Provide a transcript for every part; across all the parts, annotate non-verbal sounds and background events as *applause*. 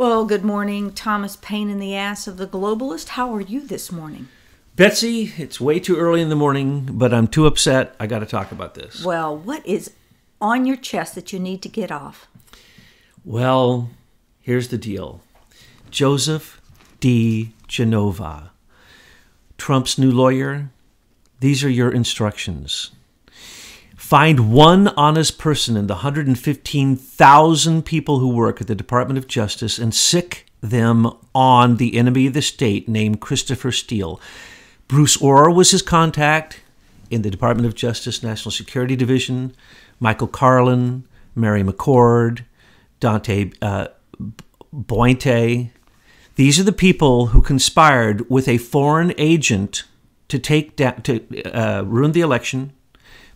Well, good morning, Thomas Paine in the ass of the globalist. How are you this morning? Betsy, it's way too early in the morning, but I'm too upset. I got to talk about this. Well, what is on your chest that you need to get off? Well, here's the deal Joseph D. Genova, Trump's new lawyer, these are your instructions. Find one honest person in the 115,000 people who work at the Department of Justice and sick them on the enemy of the state named Christopher Steele. Bruce Ohr was his contact in the Department of Justice National Security Division, Michael Carlin, Mary McCord, Dante uh. These are the people who conspired with a foreign agent to take down, to uh, ruin the election,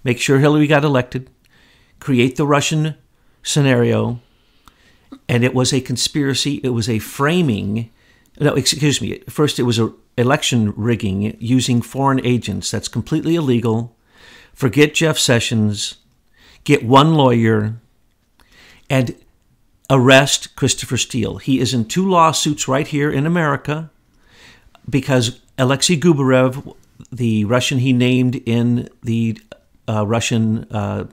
make sure Hillary got elected, create the Russian scenario, and it was a conspiracy. It was a framing. No, excuse me. First, it was a election rigging using foreign agents. That's completely illegal. Forget Jeff Sessions. Get one lawyer and arrest Christopher Steele. He is in two lawsuits right here in America because Alexei Gubarev, the Russian he named in the uh, Russian uh,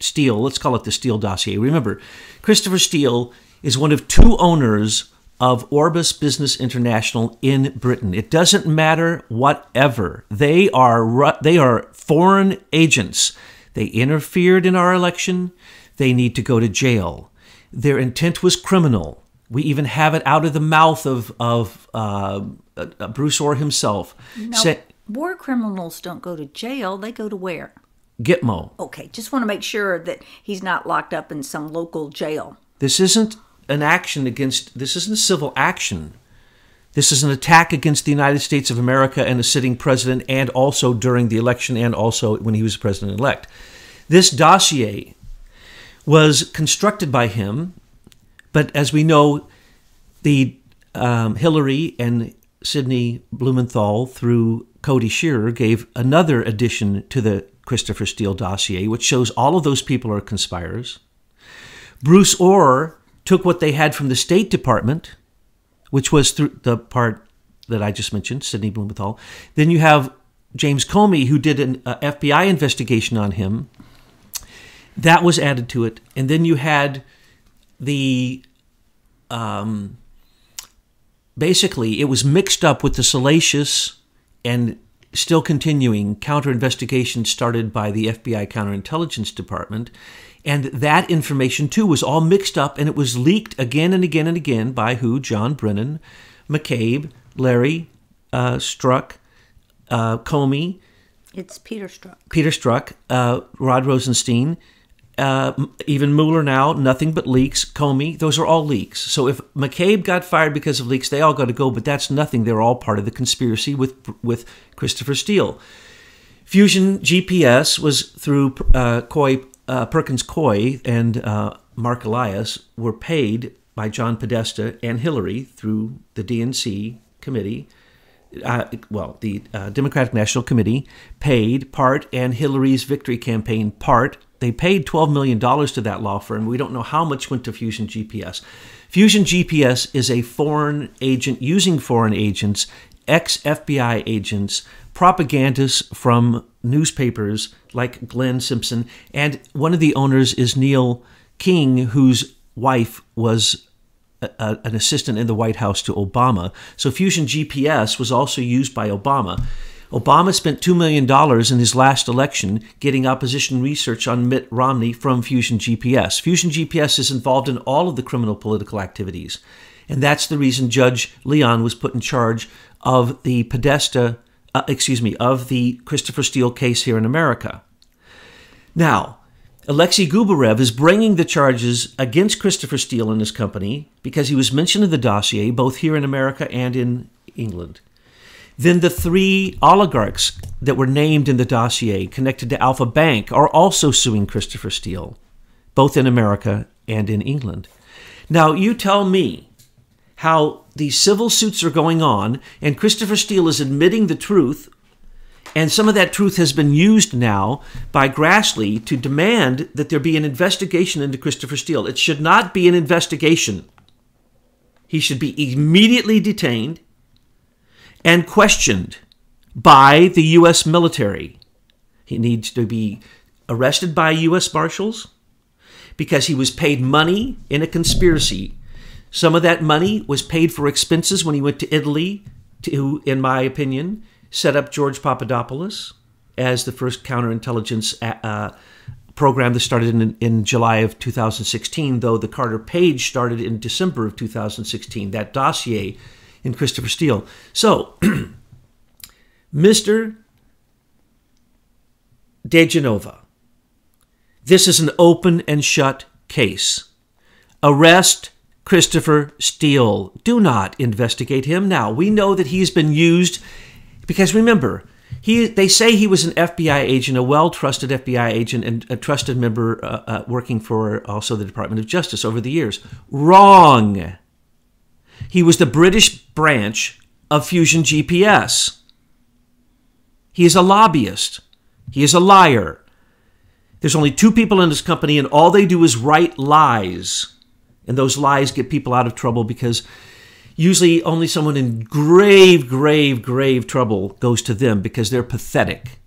Steele, let's call it the Steele dossier. Remember, Christopher Steele is one of two owners of Orbis Business International in Britain. It doesn't matter whatever. They are they are foreign agents. They interfered in our election. They need to go to jail. Their intent was criminal. We even have it out of the mouth of of uh, uh, Bruce Ohr himself. No, Say, war criminals don't go to jail. They go to where? Gitmo. Okay, just want to make sure that he's not locked up in some local jail. This isn't an action against, this isn't a civil action. This is an attack against the United States of America and a sitting president, and also during the election, and also when he was president elect. This dossier was constructed by him, but as we know, the um, Hillary and Sidney Blumenthal, through Cody Shearer, gave another addition to the Christopher Steele dossier, which shows all of those people are conspirators. Bruce Ohr took what they had from the State Department, which was through the part that I just mentioned, Sidney Blumenthal. Then you have James Comey, who did an uh, FBI investigation on him. That was added to it. And then you had the. Um, basically, it was mixed up with the salacious and still continuing counter investigation started by the FBI counterintelligence department and that information, too, was all mixed up and it was leaked again and again and again by who? John Brennan, McCabe, Larry uh, Strzok, uh, Comey. It's Peter Strzok. Peter Strzok, uh, Rod Rosenstein, uh, even Mueller now, nothing but leaks. Comey, those are all leaks. So if McCabe got fired because of leaks, they all got to go, but that's nothing. They're all part of the conspiracy with, with Christopher Steele. Fusion GPS was through uh, Coy uh, Perkins Coie and uh, Marc Elias were paid by John Podesta and Hillary through the DNC committee. Uh, well, the uh, Democratic National Committee paid part, and Hillary's victory campaign part. They paid $12 million to that law firm. We don't know how much went to Fusion GPS. Fusion GPS is a foreign agent using foreign agents, ex FBI agents, propagandists from newspapers like Glenn Simpson, and one of the owners is Neil King, whose wife was a, an assistant in the White House to Obama. So Fusion GPS was also used by Obama. Obama spent $2 million in his last election getting opposition research on Mitt Romney from Fusion GPS. Fusion GPS is involved in all of the criminal political activities. And that's the reason Judge Leon was put in charge of the Podesta uh, excuse me, of the Christopher Steele case here in America. Now, Alexei Gubarev is bringing the charges against Christopher Steele and his company because he was mentioned in the dossier both here in America and in England. Then the three oligarchs that were named in the dossier connected to Alfa Bank are also suing Christopher Steele, both in America and in England. Now, you tell me how these civil suits are going on, and Christopher Steele is admitting the truth, and some of that truth has been used now by Grassley to demand that there be an investigation into Christopher Steele. It should not be an investigation. He should be immediately detained and questioned by the U.S. military. He needs to be arrested by U.S. Marshals because he was paid money in a conspiracy. Some of that money was paid for expenses when he went to Italy to, in my opinion, set up George Papadopoulos as the first counterintelligence uh, program that started in, in July of 2016, though the Carter Page started in December of 2016, that dossier in Christopher Steele. So, *clears throat* Mr. diGenova, this is an open and shut case. Arrest Christopher Steele. Do not investigate him now. We know that he's been used because remember, he, they say he was an FBI agent, a well trusted FBI agent, and a trusted member uh, uh, working for also the Department of Justice over the years. Wrong. He was the British branch of Fusion GPS. He is a lobbyist. He is a liar. There's only two people in this company, and all they do is write lies. And those lies get people out of trouble because usually only someone in grave, grave, grave trouble goes to them because they're pathetic.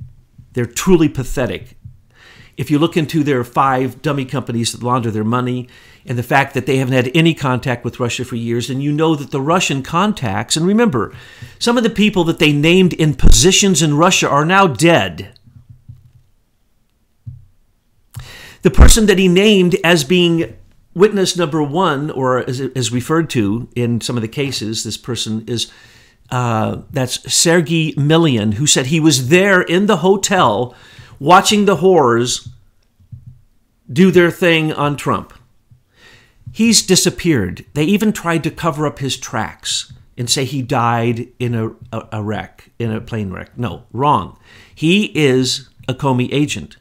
They're truly pathetic. If you look into their five dummy companies that launder their money and the fact that they haven't had any contact with Russia for years, then you know that the Russian contacts, and remember, some of the people that they named in positions in Russia are now dead. The person that he named as being witness number one, or as referred to in some of the cases, this person is uh, that's Sergei Millian, who said he was there in the hotel watching the whores do their thing on Trump. He's disappeared. They even tried to cover up his tracks and say he died in a, a, a wreck, in a plane wreck. No, wrong. He is a Comey agent.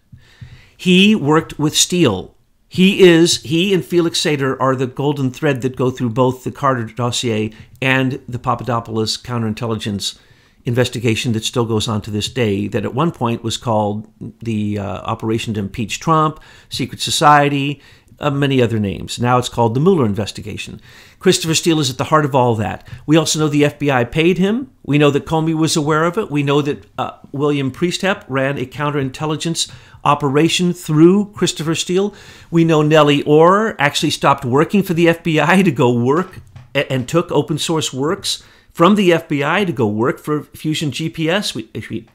He worked with Steele he is, he and Felix Sater are the golden thread that go through both the Carter dossier and the Papadopoulos counterintelligence investigation that still goes on to this day, that at one point was called the uh, Operation to Impeach Trump, Secret Society, uh, many other names. Now it's called the Mueller investigation. Christopher Steele is at the heart of all that. We also know the FBI paid him. We know that Comey was aware of it. We know that uh, William Priestap ran a counterintelligence operation through Christopher Steele. We know Nellie Ohr actually stopped working for the FBI to go work and, and took open source works from the FBI to go work for Fusion GPS. We, we,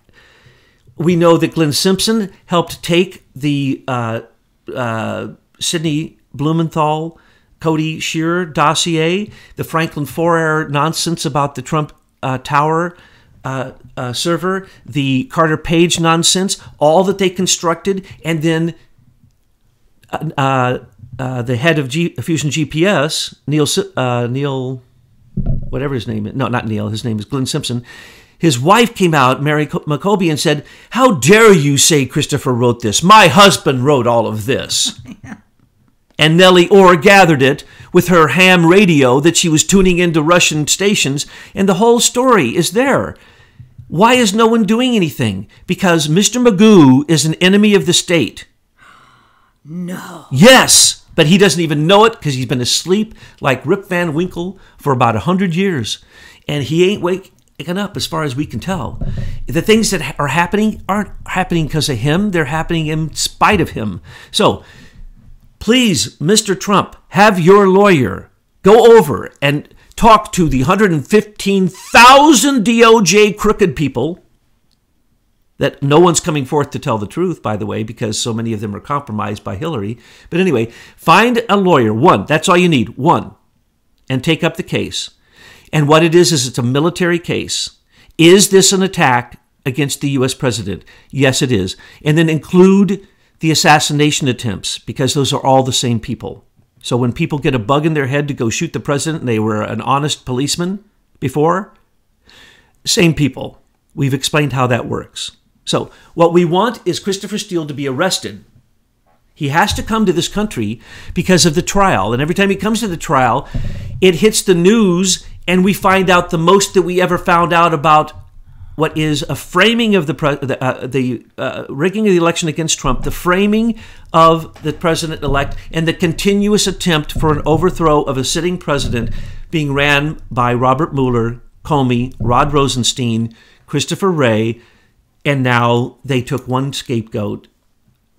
we know that Glenn Simpson helped take the uh, uh, Sidney Blumenthal, Cody Shearer dossier, the Franklin Foer nonsense about the Trump uh, Tower uh, uh, server, the Carter Page nonsense, all that they constructed, and then uh, the head of G- Fusion GPS, Neil, Neil, whatever his name is, no, not Neil, his name is Glenn Simpson. His wife came out, Mary Jacoby, and said, How dare you say Christopher wrote this? My husband wrote all of this. *laughs* and Nellie Ohr gathered it with her ham radio that she was tuning into Russian stations, and the whole story is there. Why is no one doing anything? Because Mr. Magoo is an enemy of the state. *gasps* No. Yes, but he doesn't even know it because he's been asleep like Rip Van Winkle for about a hundred years, and he ain't waking up as far as we can tell. The things that are happening aren't happening because of him; they're happening in spite of him. So Please, Mr. Trump, have your lawyer go over and talk to the 115,000 DOJ crooked people that no one's coming forth to tell the truth, by the way, because so many of them are compromised by Hillary. But anyway, find a lawyer, one, that's all you need, one, and take up the case. And what it is, is it's a military case. Is this an attack against the U.S. president? Yes, it is. And then include the assassination attempts because those are all the same people. So when people get a bug in their head to go shoot the president and they were an honest policeman before, same people. We've explained how that works. So what we want is Christopher Steele to be arrested. He has to come to this country because of the trial. And every time he comes to the trial, it hits the news and we find out the most that we ever found out about what is a framing of the pre- the, uh, the uh, rigging of the election against Trump, the framing of the president elect, and the continuous attempt for an overthrow of a sitting president being ran by Robert Mueller, Comey, Rod Rosenstein, Christopher Wray, and now they took one scapegoat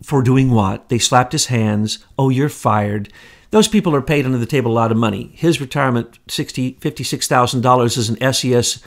for doing what? They slapped his hands. Oh, you're fired. Those people are paid under the table a lot of money. His retirement, $60, $56,000 as an SES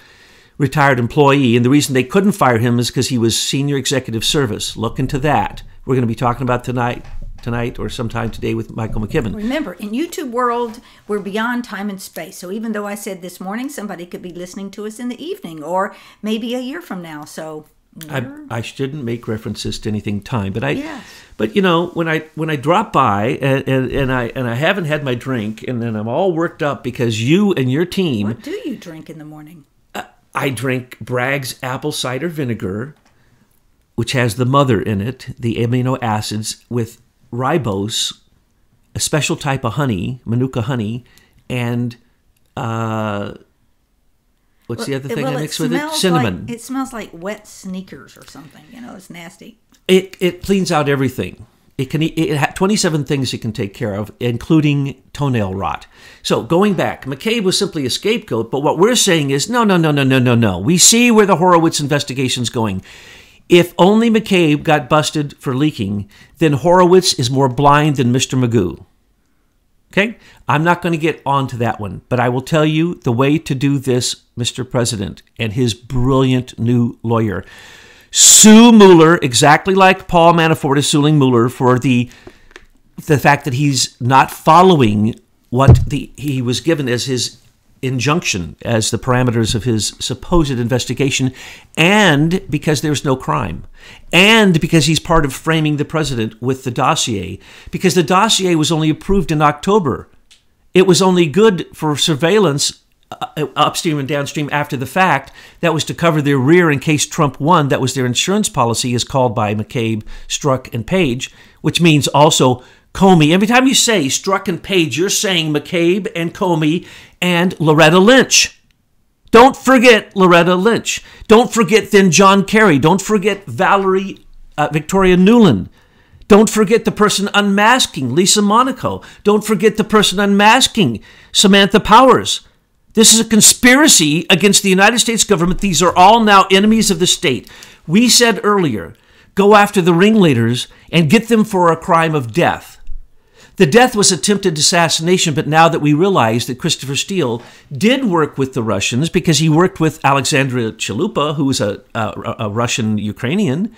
retired employee. And the reason they couldn't fire him is because he was senior executive service. Look into that. We're going to be talking about tonight tonight or sometime today with Michael McKibben. Remember, in YouTube world, we're beyond time and space. So even though I said this morning, somebody could be listening to us in the evening or maybe a year from now. So I, I shouldn't make references to anything time, but I, Yes. but you know, when I when I drop by and, and, and I and I haven't had my drink, and then I'm all worked up because you and your team, what do you drink in the morning? I drink Bragg's apple cider vinegar, which has the mother in it, the amino acids with ribose, a special type of honey, manuka honey, and uh, what's the other thing well, I it mix with it? Cinnamon. Like, it smells like wet sneakers or something. You know, it's nasty. it it cleans out everything. It can it had 27 things it can take care of, including toenail rot. So going back, McCabe was simply a scapegoat. But what we're saying is, no, no, no, no, no, no, no. We see where the Horowitz investigation's going. If only McCabe got busted for leaking, then Horowitz is more blind than Mr. Magoo. Okay? I'm not going to get on to that one, but I will tell you the way to do this, Mr. President, and his brilliant new lawyer. Sue Mueller, exactly like Paul Manafort is suing Mueller for the the fact that he's not following what the he was given as his injunction as the parameters of his supposed investigation and because there's no crime and because he's part of framing the president with the dossier because the dossier was only approved in October it was only good for surveillance uh, upstream and downstream after the fact. That was to cover their rear in case Trump won. That was their insurance policy, as called by McCabe, Strzok, and Page, which means also Comey. Every time you say Strzok and Page, you're saying McCabe and Comey and Loretta Lynch. Don't forget Loretta Lynch. Don't forget then John Kerry. Don't forget Valerie uh, Victoria Nuland. Don't forget the person unmasking Lisa Monaco. Don't forget the person unmasking Samantha Powers. This is a conspiracy against the United States government. These are all now enemies of the state. We said earlier go after the ringleaders and get them for a crime of death. The death was attempted assassination, but now that we realize that Christopher Steele did work with the Russians because he worked with Alexandra Chalupa, who was a, a, a Russian Ukrainian,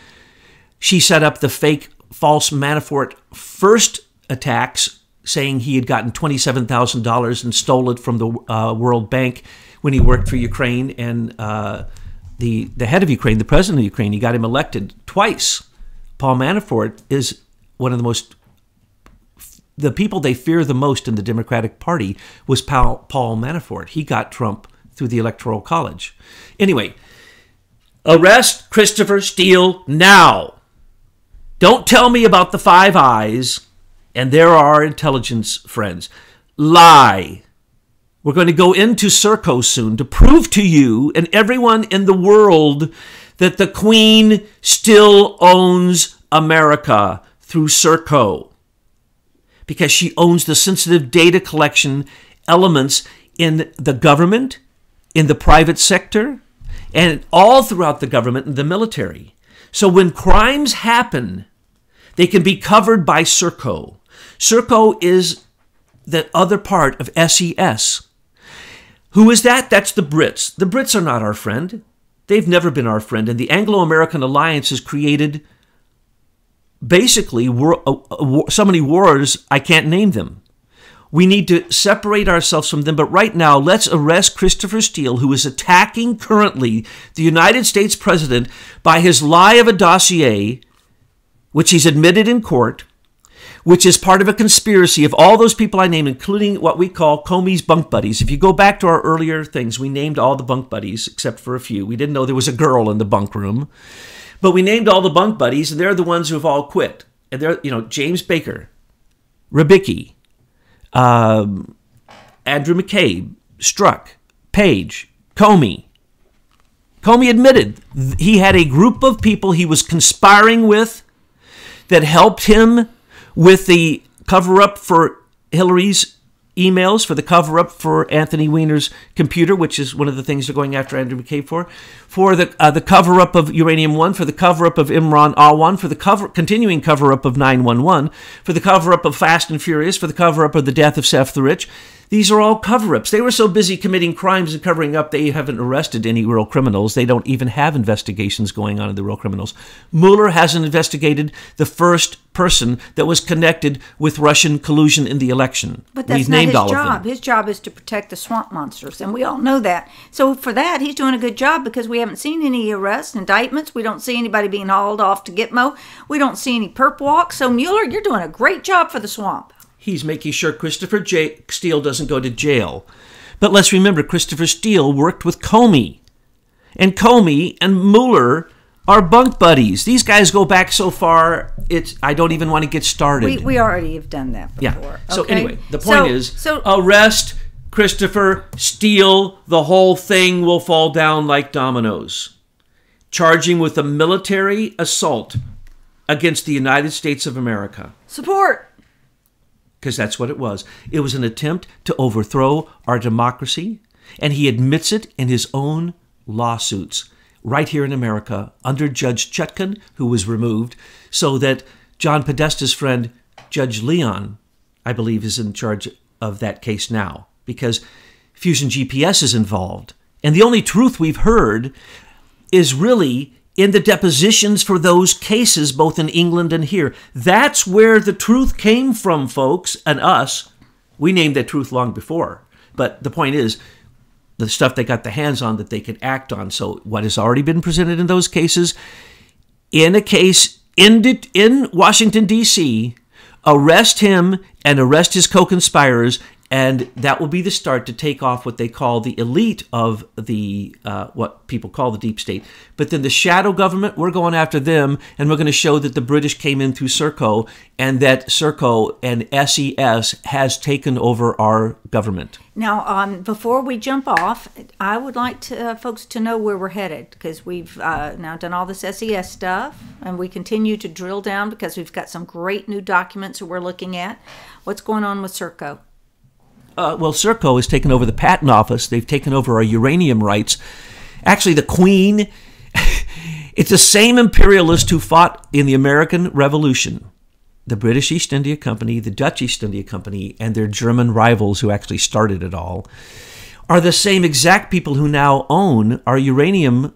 she set up the fake false Manafort first attacks, saying he had gotten $27,000 and stole it from the uh, World Bank when he worked for Ukraine. And uh, the, the head of Ukraine, the president of Ukraine, he got him elected twice. Paul Manafort is one of the most the people they fear the most in the Democratic Party was Paul, Paul Manafort. He got Trump through the Electoral College. Anyway, arrest Christopher Steele now. Don't tell me about the Five Eyes and there are intelligence friends. Lie. We're going to go into Serco soon to prove to you and everyone in the world that the Queen still owns America through Serco because she owns the sensitive data collection elements in the government, in the private sector, and all throughout the government and the military. So when crimes happen, they can be covered by Serco. Serco is the other part of SES. Who is that? That's the Brits. The Brits are not our friend. They've never been our friend. And the Anglo American alliance has created basically uh, uh, so many wars, I can't name them. We need to separate ourselves from them. But right now, let's arrest Christopher Steele, who is attacking currently the United States president by his lie of a dossier, which he's admitted in court, which is part of a conspiracy of all those people I named, including what we call Comey's bunk buddies. If you go back to our earlier things, we named all the bunk buddies except for a few. We didn't know there was a girl in the bunk room. But we named all the bunk buddies, and they're the ones who have all quit. And they're, you know, James Baker, Rybicki, um, Andrew McCabe, Strzok, Page, Comey, Comey admitted he had a group of people he was conspiring with that helped him with the cover up for Hillary's emails, for the cover up for Anthony Weiner's computer, which is one of the things they're going after Andrew McCabe for, for the uh, the cover up of Uranium One, for the cover up of Imran Awan, for the cover continuing cover up of 911, for the cover up of Fast and Furious, for the cover up of the death of Seth the Rich. These are all cover ups. They were so busy committing crimes and covering up, they haven't arrested any real criminals. They don't even have investigations going on of the real criminals. Mueller hasn't investigated the first person that was connected with Russian collusion in the election. But that's We've not named his job. His job is to protect the swamp monsters, and we all know that. So for that, he's doing a good job because we haven't seen any arrests, indictments. We don't see anybody being hauled off to Gitmo. We don't see any perp walks. So Mueller, you're doing a great job for the swamp. He's making sure Christopher J- Steele doesn't go to jail. But let's remember, Christopher Steele worked with Comey. And Comey and Mueller are bunk buddies. These guys go back so far, it's I don't even want to get started. We, we already have done that before. yeah. So okay? anyway, the point So- is so arrest Christopher Steele. The whole thing will fall down like dominoes. Charging with a military assault against the United States of America support. Because that's what it was. It was an attempt to overthrow our democracy, and he admits it in his own lawsuits right here in America under Judge Chutkan, who was removed, so that John Podesta's friend, Judge Leon, I believe, is in charge of that case now because Fusion GPS is involved. And the only truth we've heard is really in the depositions for those cases, both in England and here. That's where the truth came from, folks, and us. We named that truth long before. But the point is, the stuff they got the hands on that they could act on. So, what has already been presented in those cases, in a case in, De- in Washington, D.C., arrest him and arrest his co conspirators, and that will be the start to take off what they call the elite of the uh, what people call the deep state. But then the shadow government, we're going after them, and we're going to show that the British came in through Serco, and that Serco and SES has taken over our government. Now, um, before we jump off, I would like to, uh, folks to know where we're headed because we've uh, now done all this SES stuff and we continue to drill down because we've got some great new documents that we're looking at. What's going on with Serco? Uh, well, Serco has taken over the patent office. They've taken over our uranium rights. Actually, the Queen, *laughs* it's the same imperialist who fought in the American Revolution. The British East India Company, the Dutch East India Company, and their German rivals who actually started it all are the same exact people who now own our uranium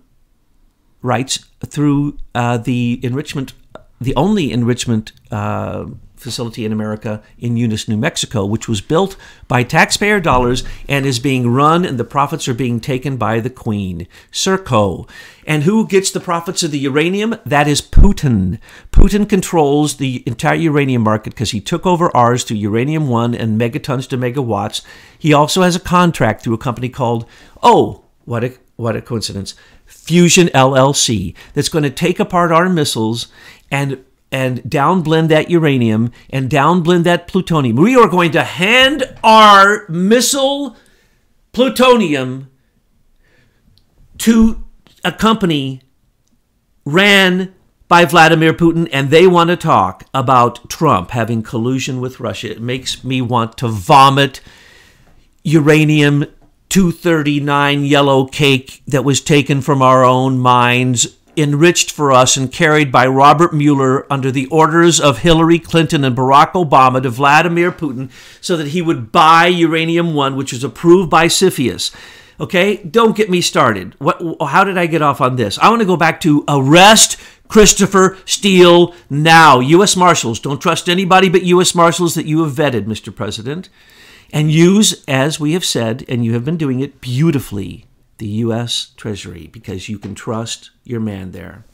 rights through uh, the enrichment, the only enrichment uh, facility in America in Eunice, New Mexico, which was built by taxpayer dollars and is being run, and the profits are being taken by the Queen, Serco. And who gets the profits of the uranium? That is Putin. Putin controls the entire uranium market because he took over ours to Uranium One and megatons to megawatts. He also has a contract through a company called, oh, what a what a coincidence, Fusion LLC, that's going to take apart our missiles and and downblend that uranium and downblend that plutonium. We are going to hand our missile plutonium to a company ran by Vladimir Putin, and they want to talk about Trump having collusion with Russia. It makes me want to vomit uranium 239 yellow cake that was taken from our own mines enriched for us and carried by Robert Mueller under the orders of Hillary Clinton and Barack Obama to Vladimir Putin so that he would buy uranium 1 which was approved by CFIUS. Okay? Don't get me started. What how did I get off on this? I want to go back to arrest Christopher Steele now. US Marshals, don't trust anybody but US Marshals that you have vetted, Mr. President. And use as we have said and you have been doing it beautifully the U.S. Treasury because you can trust your man there.